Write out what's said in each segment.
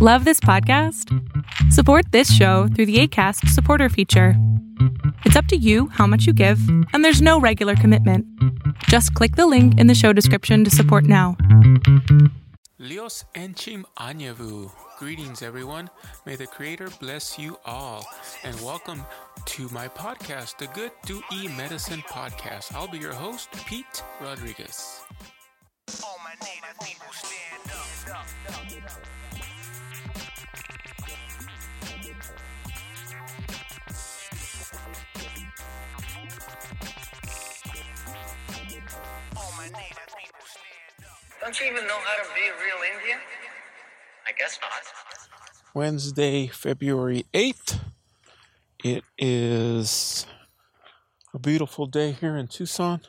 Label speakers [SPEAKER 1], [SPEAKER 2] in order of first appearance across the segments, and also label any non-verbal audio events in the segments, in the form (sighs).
[SPEAKER 1] Love this podcast? Support this show through the ACAST supporter feature. It's up to you how much you give, and there's no regular commitment. Just click the link in the show description to support now.
[SPEAKER 2] Lios Enchim Anyavu. Greetings, everyone. May the Creator bless you all. And welcome to my podcast, the Good Do E Medicine Podcast. I'll be your host, Pete Rodriguez.
[SPEAKER 3] Don't you even know how to be a real Indian? I guess not.
[SPEAKER 2] Wednesday, February 8th. It is a beautiful day here in Tucson.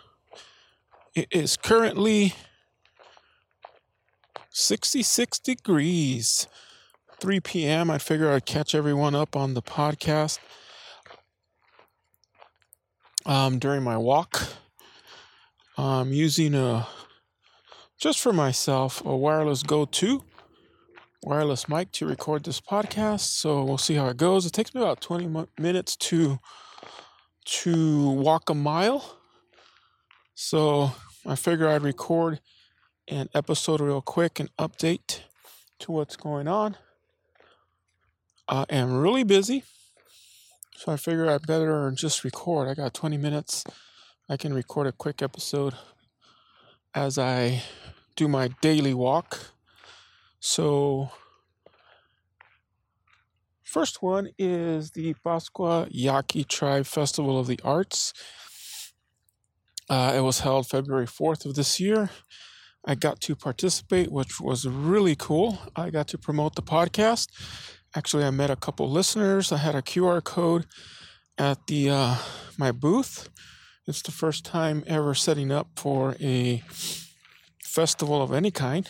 [SPEAKER 2] It is currently 66 degrees. 3 p.m. I figure I'd catch everyone up on the podcast um, during my walk. I'm using a just for myself a wireless Go 2 wireless mic to record this podcast. So we'll see how it goes. It takes me about 20 minutes to to walk a mile. So I figure I'd record an episode real quick and update to what's going on. I am really busy. So I figure I better just record. I got 20 minutes. I can record a quick episode as I do my daily walk. So, first one is the Pascua Yaqui Tribe Festival of the Arts. Uh, it was held February 4th of this year. I got to participate, which was really cool. I got to promote the podcast. Actually, I met a couple listeners. I had a QR code at the uh, my booth. It's the first time ever setting up for a festival of any kind.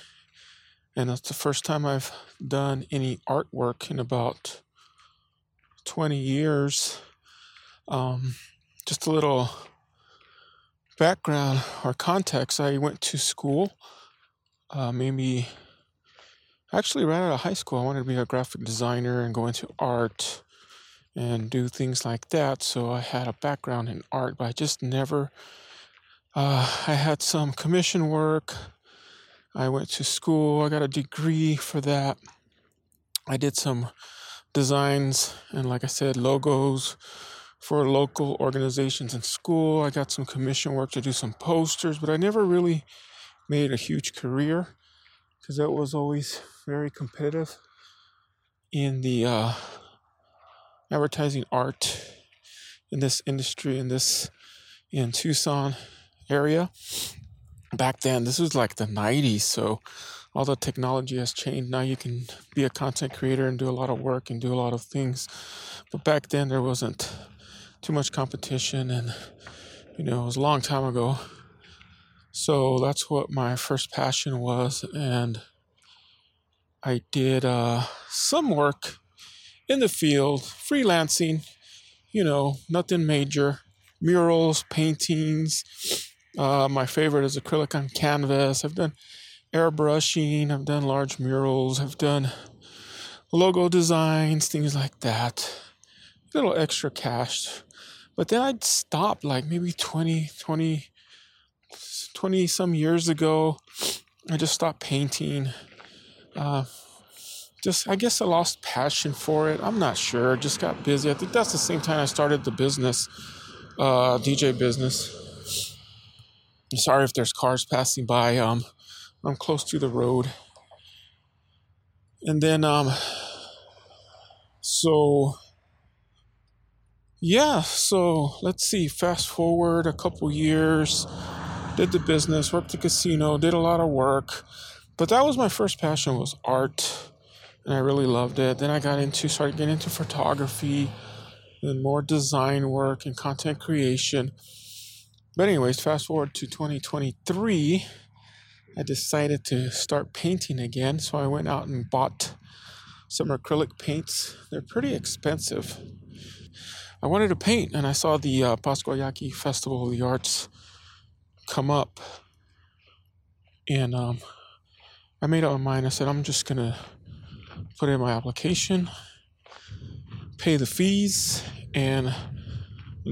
[SPEAKER 2] And it's the first time I've done any artwork in about 20 years. Um, just a little background or context I went to school, uh, maybe actually right out of high school. I wanted to be a graphic designer and go into art and do things like that. So I had a background in art, but I just never uh, I had some commission work. I went to school. I got a degree for that. I did some designs and, like I said, logos for local organizations in school. I got some commission work to do some posters, but I never really made a huge career because that was always very competitive in the uh, advertising art in this industry in this in Tucson area. Back then, this was like the 90s, so all the technology has changed. Now you can be a content creator and do a lot of work and do a lot of things. But back then, there wasn't too much competition, and you know, it was a long time ago. So that's what my first passion was, and I did uh, some work in the field, freelancing, you know, nothing major, murals, paintings, uh, my favorite is acrylic on canvas. I've done airbrushing. I've done large murals. I've done logo designs, things like that. A little extra cash. But then I'd stop like maybe 20, 20, 20 some years ago. I just stopped painting. Uh, just, I guess I lost passion for it. I'm not sure. Just got busy. I think that's the same time I started the business, uh, DJ business. I'm sorry if there's cars passing by. Um, I'm close to the road. And then, um, so yeah, so let's see. Fast forward a couple years, did the business, worked the casino, did a lot of work, but that was my first passion was art, and I really loved it. Then I got into started getting into photography, and more design work and content creation. But, anyways, fast forward to 2023, I decided to start painting again. So I went out and bought some acrylic paints. They're pretty expensive. I wanted to paint, and I saw the uh, Pascua Festival of the Arts come up. And um, I made up my mind. I said, I'm just to put in my application, pay the fees, and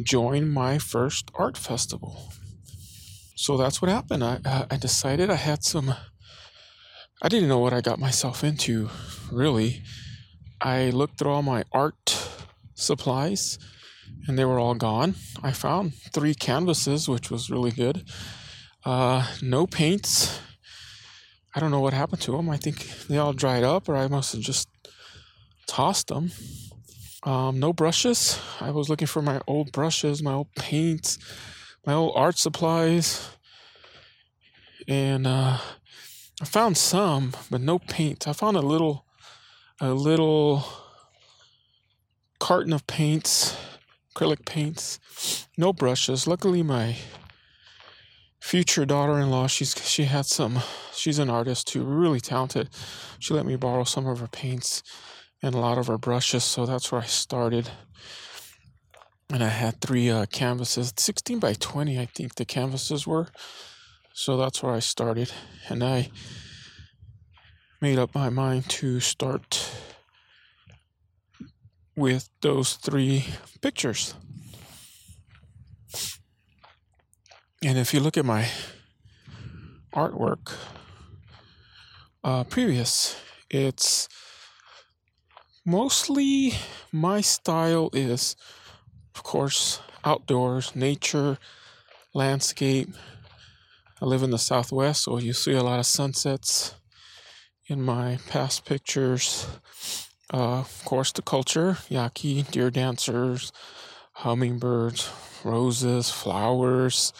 [SPEAKER 2] join my first art festival. So that's what happened. I, I decided I had some, I didn't know what I got myself into, really. I looked through all my art supplies and they were all gone. I found three canvases, which was really good. Uh, no paints. I don't know what happened to them. I think they all dried up, or I must have just tossed them. Um, no brushes. I was looking for my old brushes, my old paints, my old art supplies, and uh, I found some, but no paint. I found a little, a little carton of paints, acrylic paints, no brushes. Luckily, my future daughter-in-law, she's she had some. She's an artist too, really talented. She let me borrow some of her paints and a lot of her brushes. So that's where I started. And I had three uh, canvases, 16 by 20, I think the canvases were. So that's where I started. And I made up my mind to start with those three pictures. And if you look at my artwork, uh, previous, it's mostly my style is, of course, outdoors, nature, landscape. I live in the Southwest, so you see a lot of sunsets in my past pictures. Uh, of course, the culture yaqui, deer dancers, hummingbirds, roses, flowers.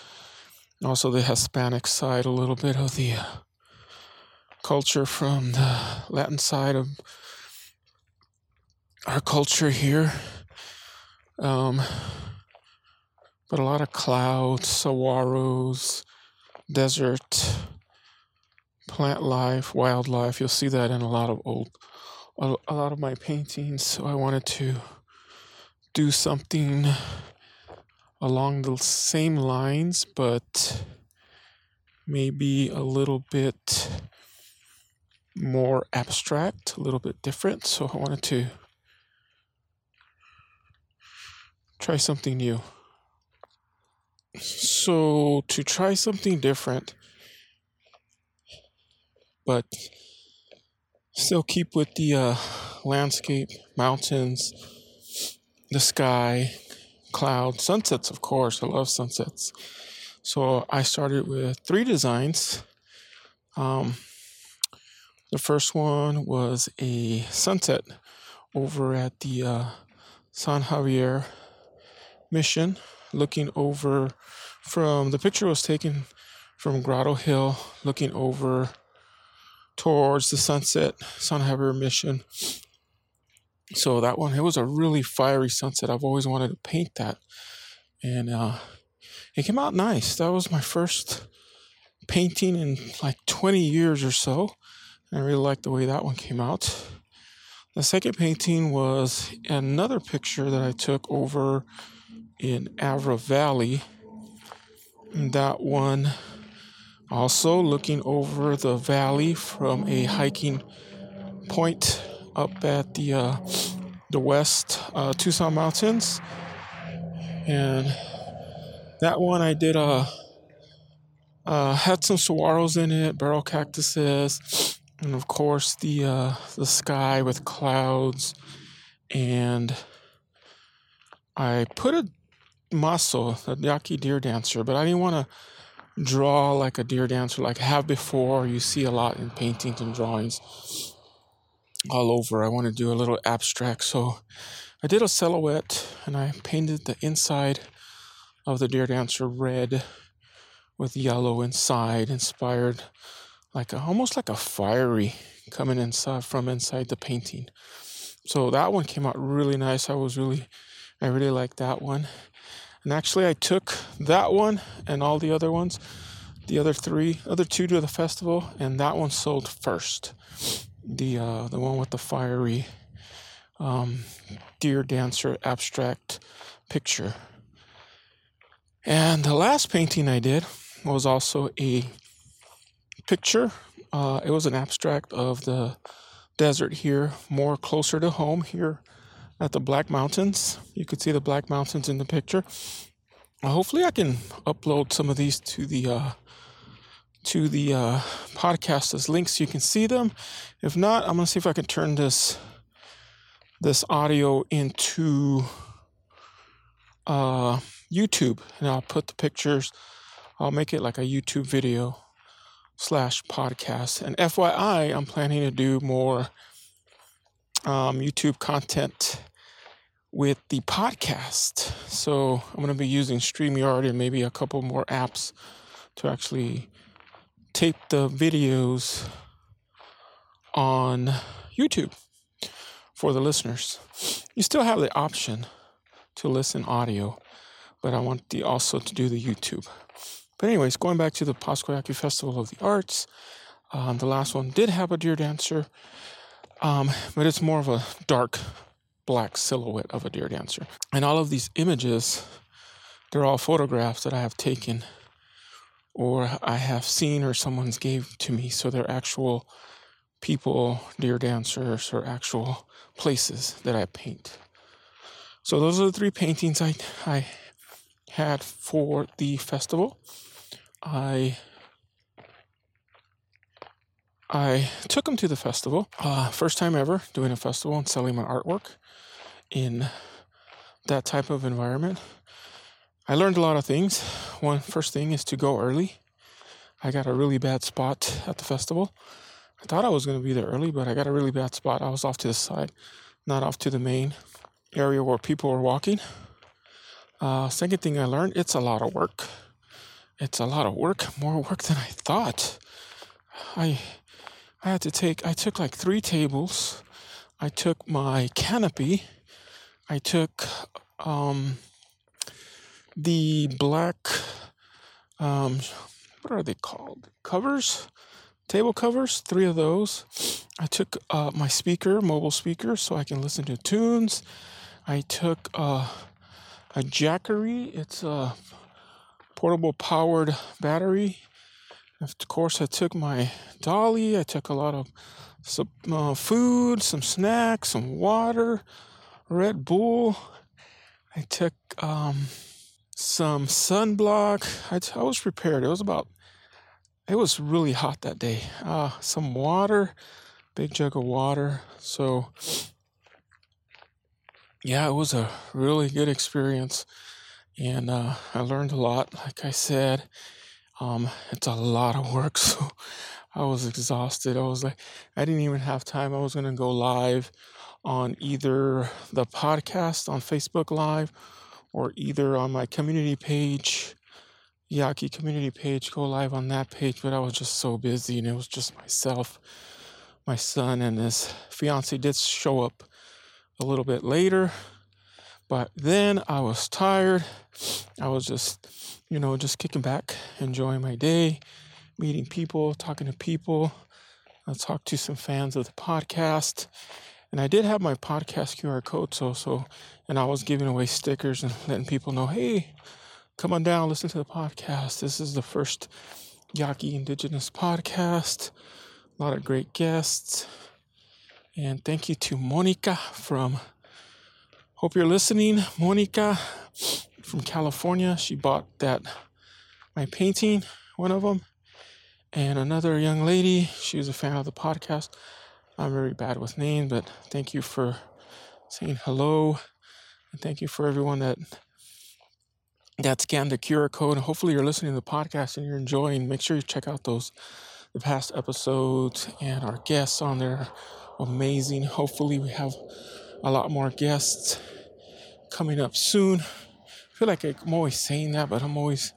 [SPEAKER 2] Also, the Hispanic side, a little bit of the uh, culture from the Latin side of our culture here. Um, but a lot of clouds, saguaros, desert, plant life, wildlife. You'll see that in a lot of old, a, a lot of my paintings. So I wanted to do something along the same lines, but maybe a little bit more abstract, a little bit different. So I wanted to try something new. So, to try something different, but still keep with the uh, landscape, mountains, the sky, clouds, sunsets, of course. I love sunsets. So, I started with three designs. Um, the first one was a sunset over at the uh, San Xavier mission looking over from the picture was taken from Grotto Hill looking over towards the sunset San Xavier mission. So that one it was a really fiery sunset. I've always wanted to paint that. And uh it came out nice. That was my first painting in like 20 years or so. I really liked the way that one came out. The second painting was another picture that I took over in Avra Valley. and That one also looking over the valley from a hiking point up at the uh, the west uh, Tucson Mountains, and that one I did uh, uh had some saguaros in it, barrel cactuses, and of course the uh, the sky with clouds, and I put a muscle, a yaqui deer dancer, but I didn't want to draw like a deer dancer like I have before. You see a lot in paintings and drawings all over. I want to do a little abstract, so I did a silhouette and I painted the inside of the deer dancer red with yellow inside, inspired like a, almost like a fiery coming inside from inside the painting. So that one came out really nice. I was really I really liked that one. And actually, I took that one and all the other ones, the other three, other two to the festival, and that one sold first. The uh, the one with the fiery um, deer dancer abstract picture. And the last painting I did was also a picture. Uh, it was an abstract of the desert here, more closer to home here at the Black Mountains. You could see the Black Mountains in the picture. Hopefully, I can upload some of these to the uh, to the uh, podcast as links so you can see them. If not, I'm gonna see if I can turn this this audio into uh, YouTube, and I'll put the pictures. I'll make it like a YouTube video slash podcast. And FYI, I'm planning to do more um, YouTube content with the podcast. So I'm going to be using StreamYard and maybe a couple more apps to actually tape the videos on YouTube for the listeners. You still have the option to listen audio, but I want the also to do the YouTube. But anyways, going back to the Pascua Yaqui Festival of the Arts, um, the last one did have a deer dancer, um, but it's more of a dark black silhouette of a deer dancer. And all of these images, they're all photographs that I have taken or I have seen or someone's gave to me. So they're actual people, deer dancers, or actual places that I paint. So those are the three paintings I I had for the festival. I I took them to the festival. Uh, first time ever doing a festival and selling my artwork in that type of environment. I learned a lot of things. One first thing is to go early. I got a really bad spot at the festival. I thought I was going to be there early, but I got a really bad spot. I was off to the side, not off to the main area where people were walking. Uh, second thing I learned, it's a lot of work. It's a lot of work, more work than I thought. I I had to take I took like three tables. I took my canopy. I took um, the black um, what are they called? Covers, table covers, three of those. I took uh, my speaker, mobile speaker, so I can listen to tunes. I took uh, a Jackery. It's a portable powered battery. Of course, I took my dolly. I took a lot of some uh, food, some snacks, some water, Red Bull. I took um, some sunblock. I was prepared. It was about, it was really hot that day. Uh, some water, big jug of water. So, yeah, it was a really good experience. And uh, I learned a lot. Like I said, um, it's a lot of work. (laughs) So I was exhausted. I was like, I didn't even have time. I was going to go live on either the podcast on Facebook Live or either on my community page, Yaqui community page, go live on that page. But I was just so busy and it was just myself, my son, and his fiance did show up a little bit later. But then I was tired. I was just, you know, just kicking back, enjoying my day, meeting people, talking to people. I talked to some fans of the podcast. And I did have my podcast QR code, so so, and I was giving away stickers and letting people know, hey, come on down, listen to the podcast. This is the first Yaqui Indigenous podcast. A lot of great guests, and thank you to Monica from. Hope you're listening, Monica from California. She bought that my painting, one of them, and another young lady. She was a fan of the podcast. I'm very bad with names, but thank you for saying hello. And thank you for everyone that that scanned the QR code. Hopefully you're listening to the podcast and you're enjoying. Make sure you check out those the past episodes and our guests on there. Amazing. Hopefully we have a lot more guests coming up soon. I feel like I'm always saying that, but I'm always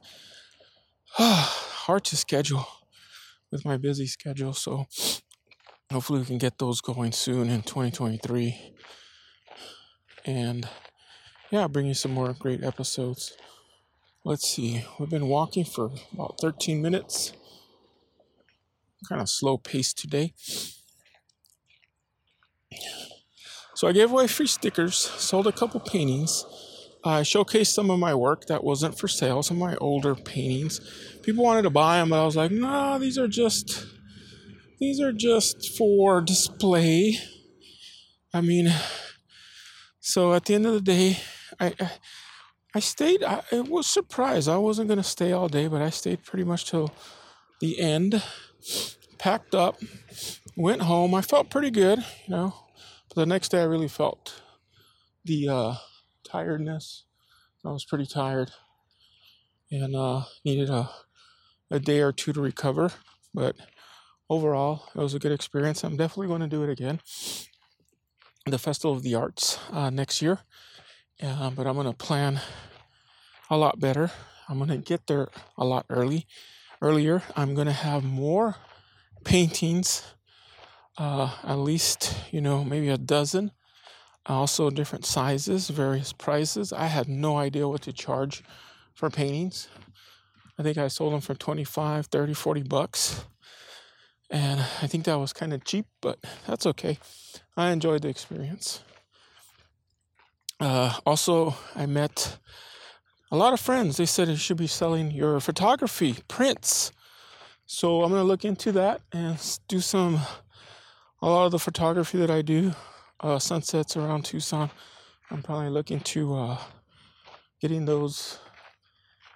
[SPEAKER 2] (sighs) hard to schedule with my busy schedule. So hopefully we can get those going soon in 2023 and yeah bring you some more great episodes. Let's see we've been walking for about 13 minutes. Kind of slow pace today. So i gave away free stickers sold a couple paintings. I showcased some of my work that wasn't for sale some of my older paintings. People wanted to buy them but i was like no these are just these are just for display. I mean, so at the end of the day, I I stayed. I, I was surprised. I wasn't gonna stay all day, but I stayed pretty much till the end. Packed up, went home. I felt pretty good, you know. But the next day, I really felt the uh, tiredness. I was pretty tired and uh, needed a a day or two to recover. But overall, it was a good experience. I'm definitely going to do it again. The Festival of the Arts uh, next year, uh, but I'm going to plan a lot better. I'm going to get there a lot early, earlier. I'm going to have more paintings, uh, at least you know maybe a dozen. Also, different sizes, various prices. I had no idea what to charge for paintings. I think I sold them for 25, 30, 40 bucks. And I think that was kind of cheap, but that's okay. I enjoyed the experience. Uh, also, I met a lot of friends. They said you should be selling your photography prints. So I'm going to look into that and do some, a lot of the photography that I do, uh, sunsets around Tucson. I'm probably looking to uh, getting those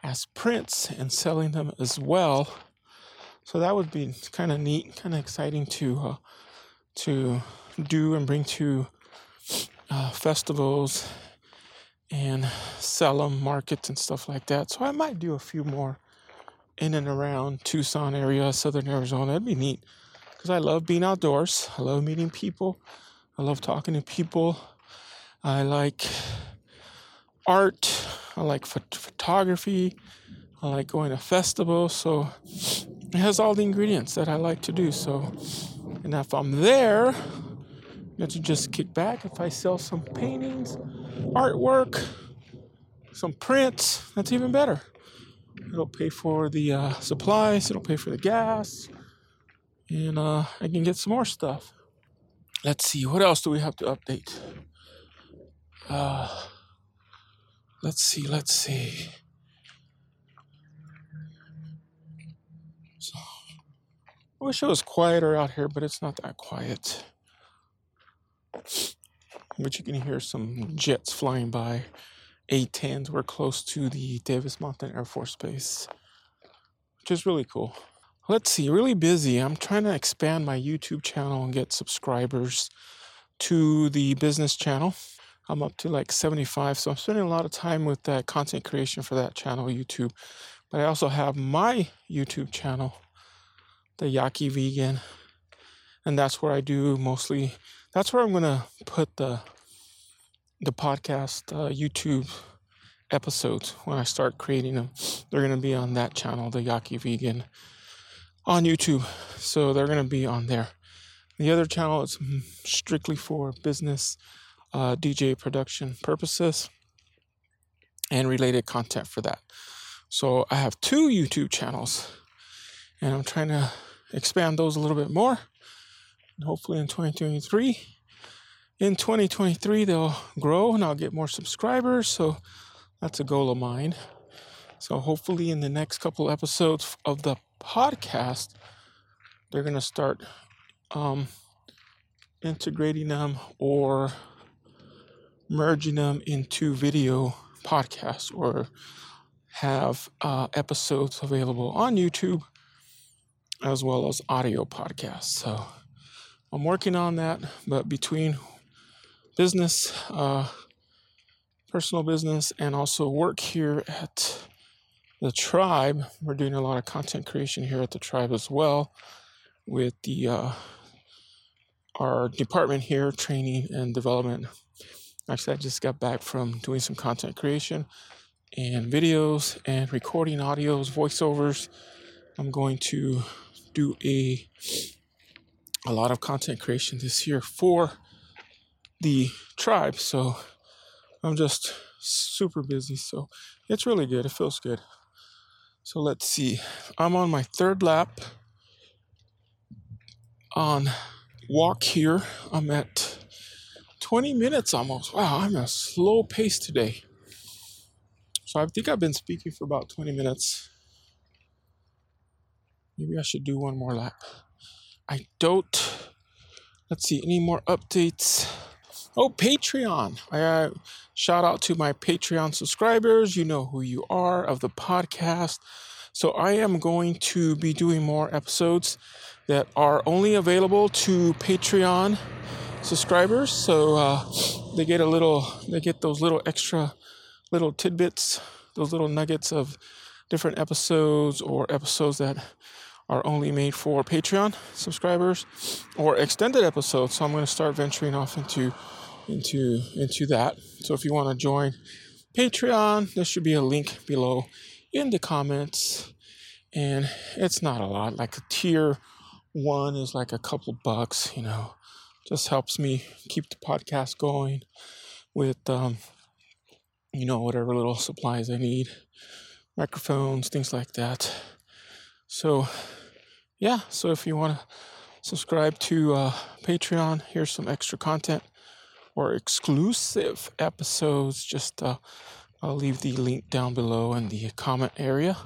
[SPEAKER 2] as prints and selling them as well. So that would be kind of neat, kind of exciting to uh, to do and bring to uh, festivals and sell them, markets and stuff like that. So I might do a few more in and around Tucson area, Southern Arizona. It'd be neat because I love being outdoors. I love meeting people. I love talking to people. I like art. I like phot- photography. I like going to festivals. So it has all the ingredients that I like to do. So, and if I'm there, I get to just kick back. If I sell some paintings, artwork, some prints, that's even better. It'll pay for the uh, supplies. It'll pay for the gas, and uh, I can get some more stuff. Let's see. What else do we have to update? Uh, let's see. Let's see. I wish it was quieter out here, but it's not that quiet. But you can hear some jets flying by. A-10s. We're close to the Davis-Monthan Air Force Base, which is really cool. Let's see, really busy. I'm trying to expand my YouTube channel and get subscribers to the business channel. I'm up to like 75, so I'm spending a lot of time with that content creation for that channel, YouTube. But I also have my YouTube channel, the YaquiVegan, and that's where I do mostly. That's where I'm gonna put the the podcast uh, YouTube episodes when I start creating them. They're gonna be on that channel, the YaquiVegan, on YouTube. So they're gonna be on there. The other channel is strictly for business, uh, DJ production purposes, and related content for that. So I have two YouTube channels, and I'm trying to expand those a little bit more. And hopefully in 2023, in 2023 they'll grow and I'll get more subscribers. So that's a goal of mine. So hopefully in the next couple episodes of the podcast, they're gonna start um, integrating them or merging them into video podcasts or have uh, episodes available on YouTube as well as audio podcasts. So I'm working on that, but between business, uh, personal business, and also work here at the tribe, we're doing a lot of content creation here at the tribe as well with the uh, our department here, training and development. Actually, I just got back from doing some content creation and videos and recording audios, voiceovers. I'm going to do a a lot of content creation this year for the tribe. So I'm just super busy. So it's really good. It feels good. So let's see. I'm on my third lap on walk here. I'm at 20 minutes almost. Wow, I'm a slow pace today. So I think I've been speaking for about 20 minutes. Maybe I should do one more lap. I don't. Let's see, any more updates? Oh, Patreon. I uh, shout out to my Patreon subscribers. You know who you are of the podcast. So I am going to be doing more episodes that are only available to Patreon subscribers. So uh, they get a little, they get those little extra little tidbits, those little nuggets of different episodes or episodes that are only made for Patreon subscribers or extended episodes. So I'm going to start venturing off into into into that. So if you want to join Patreon, there should be a link below in the comments. And it's not a lot. Like a tier one is like a couple bucks, you know. Just helps me keep the podcast going with um, you know, whatever little supplies I need. Microphones, things like that. So yeah, so if you want to subscribe to uh, Patreon, here's some extra content or exclusive episodes. Just uh, I'll leave the link down below in the comment area.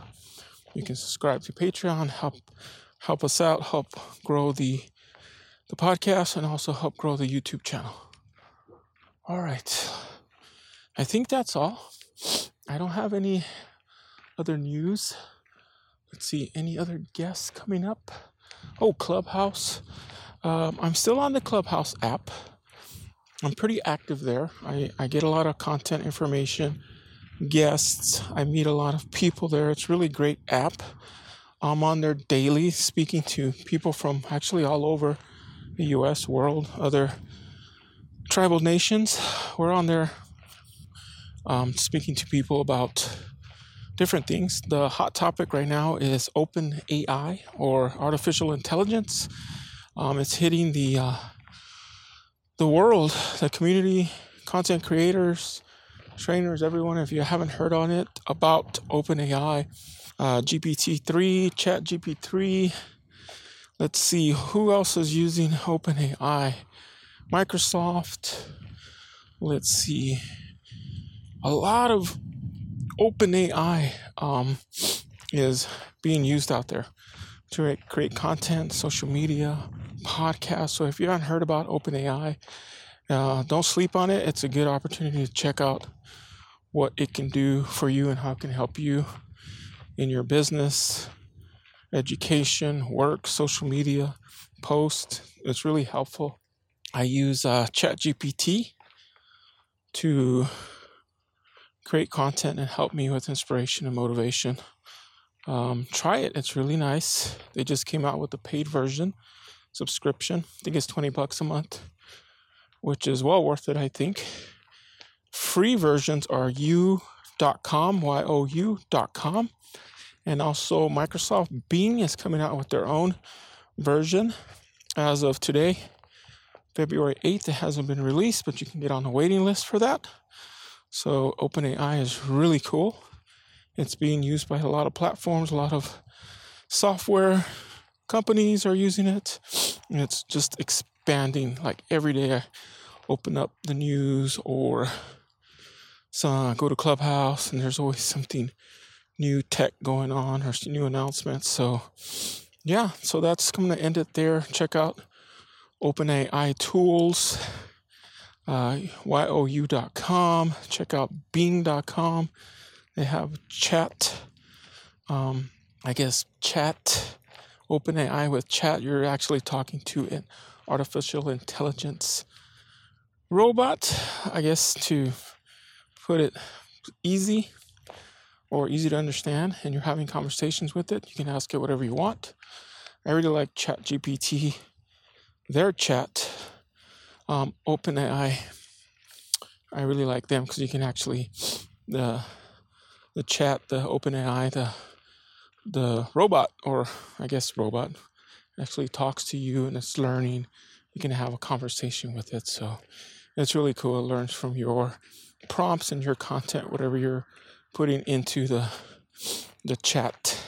[SPEAKER 2] You can subscribe to Patreon, help help us out, help grow the the podcast, and also help grow the YouTube channel. All right, I think that's all. I don't have any other news. Let's see, any other guests coming up? Oh, Clubhouse. Um, I'm still on the Clubhouse app. I'm pretty active there. I, I get a lot of content information, guests. I meet a lot of people there. It's really great app. I'm on there daily speaking to people from actually all over the US, world, other tribal nations. We're on there um, speaking to people about different things. The hot topic right now is open AI or artificial intelligence. Um, it's hitting the uh, the world, the community, content creators, trainers, everyone. If you haven't heard on it about OpenAI, uh, GPT-3, Chat GPT-3. Let's see who else is using OpenAI. Microsoft. Let's see. A lot of OpenAI um, is being used out there to create content, social media, podcasts. So if you haven't heard about OpenAI, uh, don't sleep on it. It's a good opportunity to check out what it can do for you and how it can help you in your business, education, work, social media, post. It's really helpful. I use uh, ChatGPT to create content and help me with inspiration and motivation. Um, try it, it's really nice. They just came out with a paid version subscription. I think it's 20 bucks a month, which is well worth it, I think. Free versions are you.com, Y O U.com. And also, Microsoft Bing is coming out with their own version as of today, February 8th. It hasn't been released, but you can get on the waiting list for that. So OpenAI is really cool. It's being used by a lot of platforms, a lot of software companies are using it. And it's just expanding. Like every day I open up the news or some, go to Clubhouse and there's always something new tech going on or new announcements. So yeah, so that's going to end it there. Check out OpenAI tools uh, you.com. Check out bing.com. They have chat. Um, I guess chat, OpenAI with chat, you're actually talking to an artificial intelligence robot, I guess, to put it easy or easy to understand, and you're having conversations with it. You can ask it whatever you want. I really like Chat GPT, their chat um, OpenAI, I really like them because you can actually the the chat, the OpenAI, the the robot or I guess robot actually talks to you and it's learning. You can have a conversation with it, so it's really cool. It learns from your prompts and your content, whatever you're putting into the the chat.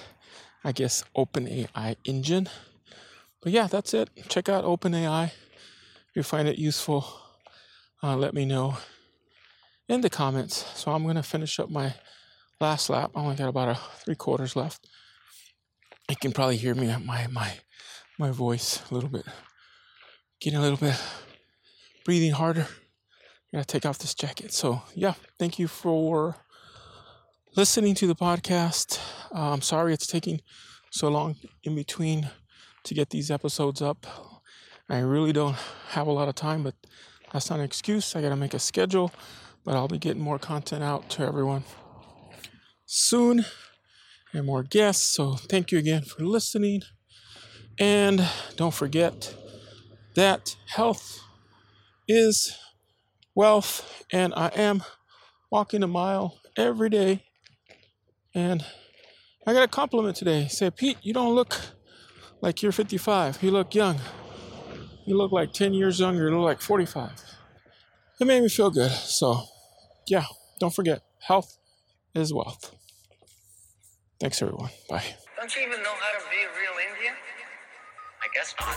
[SPEAKER 2] I guess OpenAI engine. But yeah, that's it. Check out OpenAI. If you find it useful, uh, let me know in the comments. So I'm going to finish up my last lap. I only got about a three quarters left. You can probably hear me. My my my voice a little bit, getting a little bit, breathing harder. I gotta take off this jacket. So, yeah, thank you for listening to the podcast. Uh, I'm sorry it's taking so long in between to get these episodes up. I really don't have a lot of time, but that's not an excuse. I gotta make a schedule, but I'll be getting more content out to everyone soon and more guests. So, thank you again for listening. And don't forget that health is wealth, and I am walking a mile every day. And I got a compliment today. Say, Pete, you don't look like you're 55. You look young. You look like 10 years younger. You look like 45. It made me feel good. So, yeah, don't forget health is wealth. Thanks, everyone. Bye.
[SPEAKER 3] Don't you even know how to be a real Indian? I guess not.